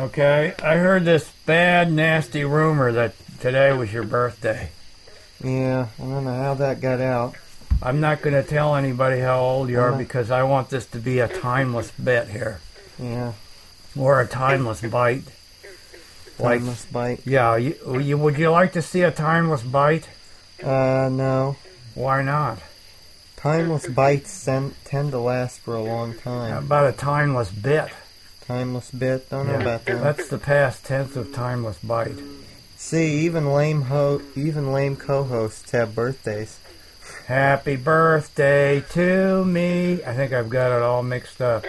Okay, I heard this bad, nasty rumor that today was your birthday. Yeah, I don't know how that got out. I'm not going to tell anybody how old you are because I want this to be a timeless bit here, Yeah, or a timeless bite. Like, timeless bite. yeah, you, you, would you like to see a timeless bite? Uh, no. Why not? Timeless bites tend, tend to last for a long How time. about a timeless bit? Timeless bit. Don't know Yeah, about that. That's the past tense of timeless bite. See, even lame ho, even lame co-hosts have birthdays. Happy birthday to me. I think I've got it all mixed up.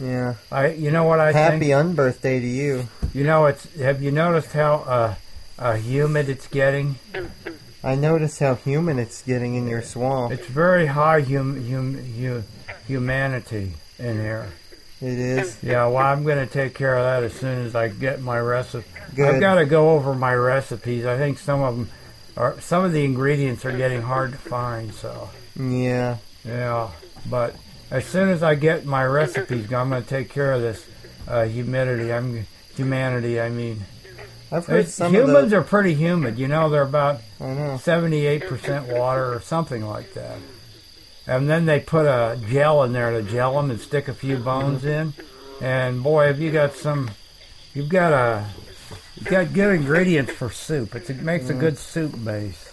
Yeah. I, you know what I Happy think? unbirthday to you. You know, it's. Have you noticed how uh, uh, humid it's getting? I notice how human it's getting in your swamp. It's very high hum, hum, hu, humanity in here. It is. Yeah, well, I'm going to take care of that as soon as I get my recipe. Good. I've got to go over my recipes. I think some of them are. Some of the ingredients are getting hard to find. So Yeah. yeah, but as soon as I get my recipes, I'm going to take care of this uh, humidity. I'm humanity. I mean, I've heard It's- some humans the. are pretty humid. You know, they're about 78% water or something like that. And then they put a gel in there to gel them and stick a few bones in. And boy, have you got some, you've got a, you've got good ingredients for soup. It's, it makes a good soup base.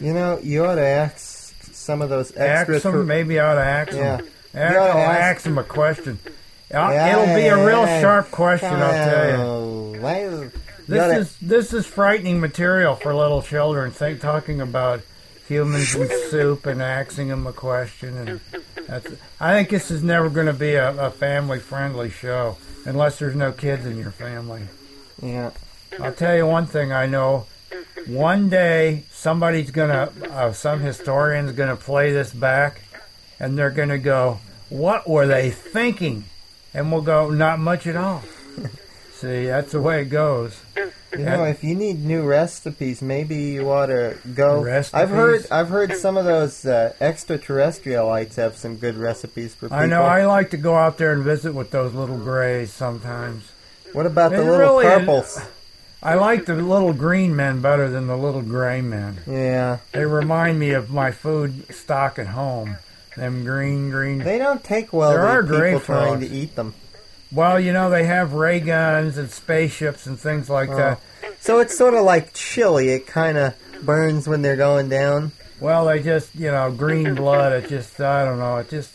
You know, you ought to ask some of those Ask them, for- maybe I ought to ask Yeah. them. You Ask, ask- ask them a question. Uh, Yeah, It'll be a real yeah, sharp question, I'll tell you. you. Why- This is this is frightening material for little children. Think talking about humans and soup and asking them a question, and that's. I think this is never going to be a, a family friendly show unless there's no kids in your family. Yeah. I'll tell you one thing I know. One day somebody's gonna, uh, some historian's gonna play this back, and they're gonna go, "What were they thinking?" And we'll go, "Not much at all." See, that's the way it goes. You know, if you need new recipes, maybe you ought to go. I've heard, I've heard some of those uh, extraterrestrialites have some good recipes for people. I know. I like to go out there and visit with those little grays sometimes. What about the little really is- purples? I like the little green men better than the little gray men. Yeah, They remind me of my food stock at home. Them green, green. they don't take well There are people gray trying to eat them. Well, you know they have ray guns and spaceships and things like Oh. that. So it's sort of like chili. It kind of burns when they're going down. Well, they just you know green blood. It just I don't know. It just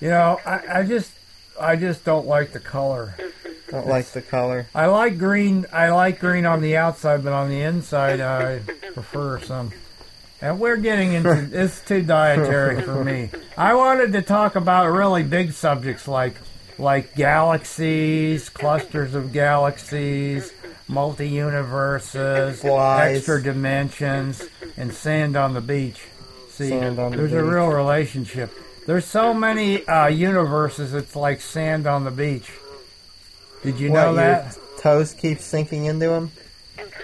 you know I, I just I just don't like the color. Don't like the color. I like green. I like green on the outside, but on the inside, I prefer some. And we're getting into it's too dietary for me. I wanted to talk about really big subjects like like galaxies, clusters of galaxies, multi universes, extra dimensions, and sand on the beach. See, Sand on the there's a real relationship. There's so many uh, universes. It's like sand on the beach. Did you know that? Your toes keep sinking into them.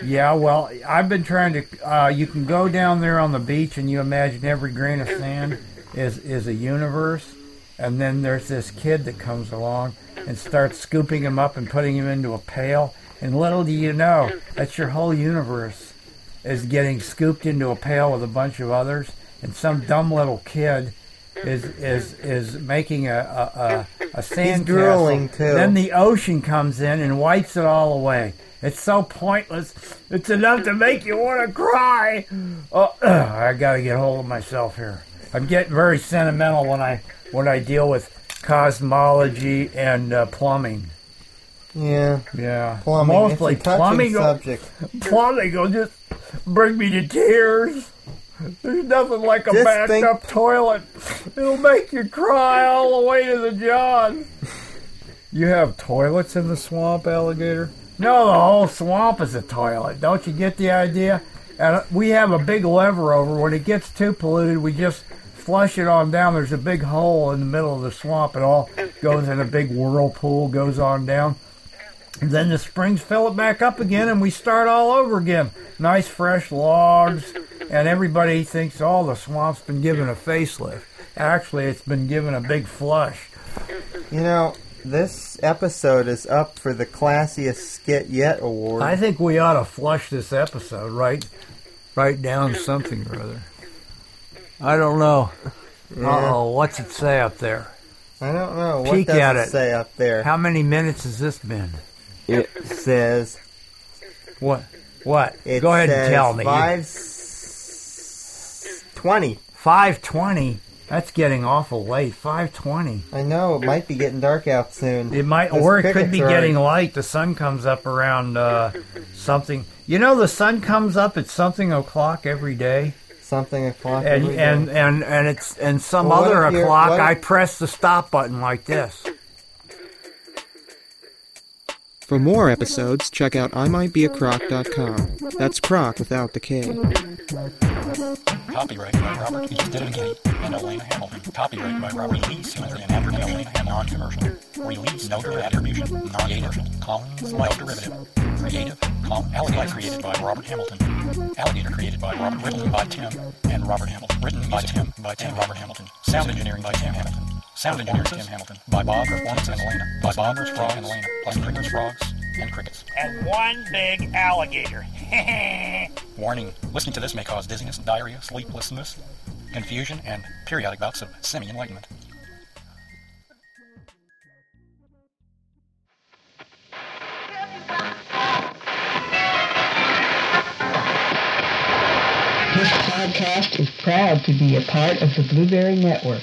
Yeah, well, I've been trying to. Uh, you can go down there on the beach and you imagine every grain of sand is is a universe, and then there's this kid that comes along and starts scooping him up and putting him into a pail, and little do you know that your whole universe is getting scooped into a pail with a bunch of others, and some dumb little kid is is is making a a, a, a sand drooling, too. Then the ocean comes in and wipes it all away. It's so pointless. It's enough to make you want to cry. Oh, I gotta get hold of myself here. I'm getting very sentimental when I when I deal with cosmology and uh, plumbing. Yeah, Yeah, plumbing. mostly it's plumbing. will- subject. plumbing will just bring me to tears. There's nothing like a Just backed think- up toilet. It'll make you cry all the way to the john. You have toilets in the swamp, alligator? No, the whole swamp is a toilet. Don't you get the idea? And we have a big lever over. When it gets too polluted, we just flush it on down. There's a big hole in the middle of the swamp. It all goes in a big whirlpool, goes on down. And then the springs fill it back up again, and we start all over again. Nice fresh logs, and everybody thinks, oh, the swamp's been given a facelift. Actually, it's been given a big flush. You know, this episode is up for the classiest skit yet award. I think we ought to flush this episode, right? Write down something or other. I don't know. Yeah. oh, what's it say up there? I don't know. What Peek does at it it. say up there? How many minutes has this been? it says. What? What? It Go ahead and tell me. Five twenty. Five twenty. That's getting awful late. Five twenty. I know it might be getting dark out soon. It might, or it could be getting light. The sun comes up around uh, something. You know, the sun comes up at something o'clock every day, something o'clock. and every and day. and and it's and some Well, other o'clock. I press the stop button like this. For more episodes, check out imightbeacroc.com. That's croc without the K. Copyright by Robert E. Did and Elena Hamilton. Copyright by Robert E. Schumacher and Andrew Elena and non-commercial. Release no attribution. Non-native. Commons no derivative. Creative. Com- Alligator created by Robert Hamilton. Alligator created by Robert. Written by Tim and Robert Hamilton. Written by Tim by Tim Robert Hamilton. Sound engineering by Tim Hamilton. Sound engineering Tim Hamilton. By Bob Performance and Elena. By Bombers, Frogs, and Elena. Plus crickets, frogs, and crickets. And one big alligator. Warning, listening to this may cause dizziness, diarrhea, sleeplessness, confusion, and periodic bouts of semi-enlightenment. This podcast is proud to be a part of the Blueberry Network.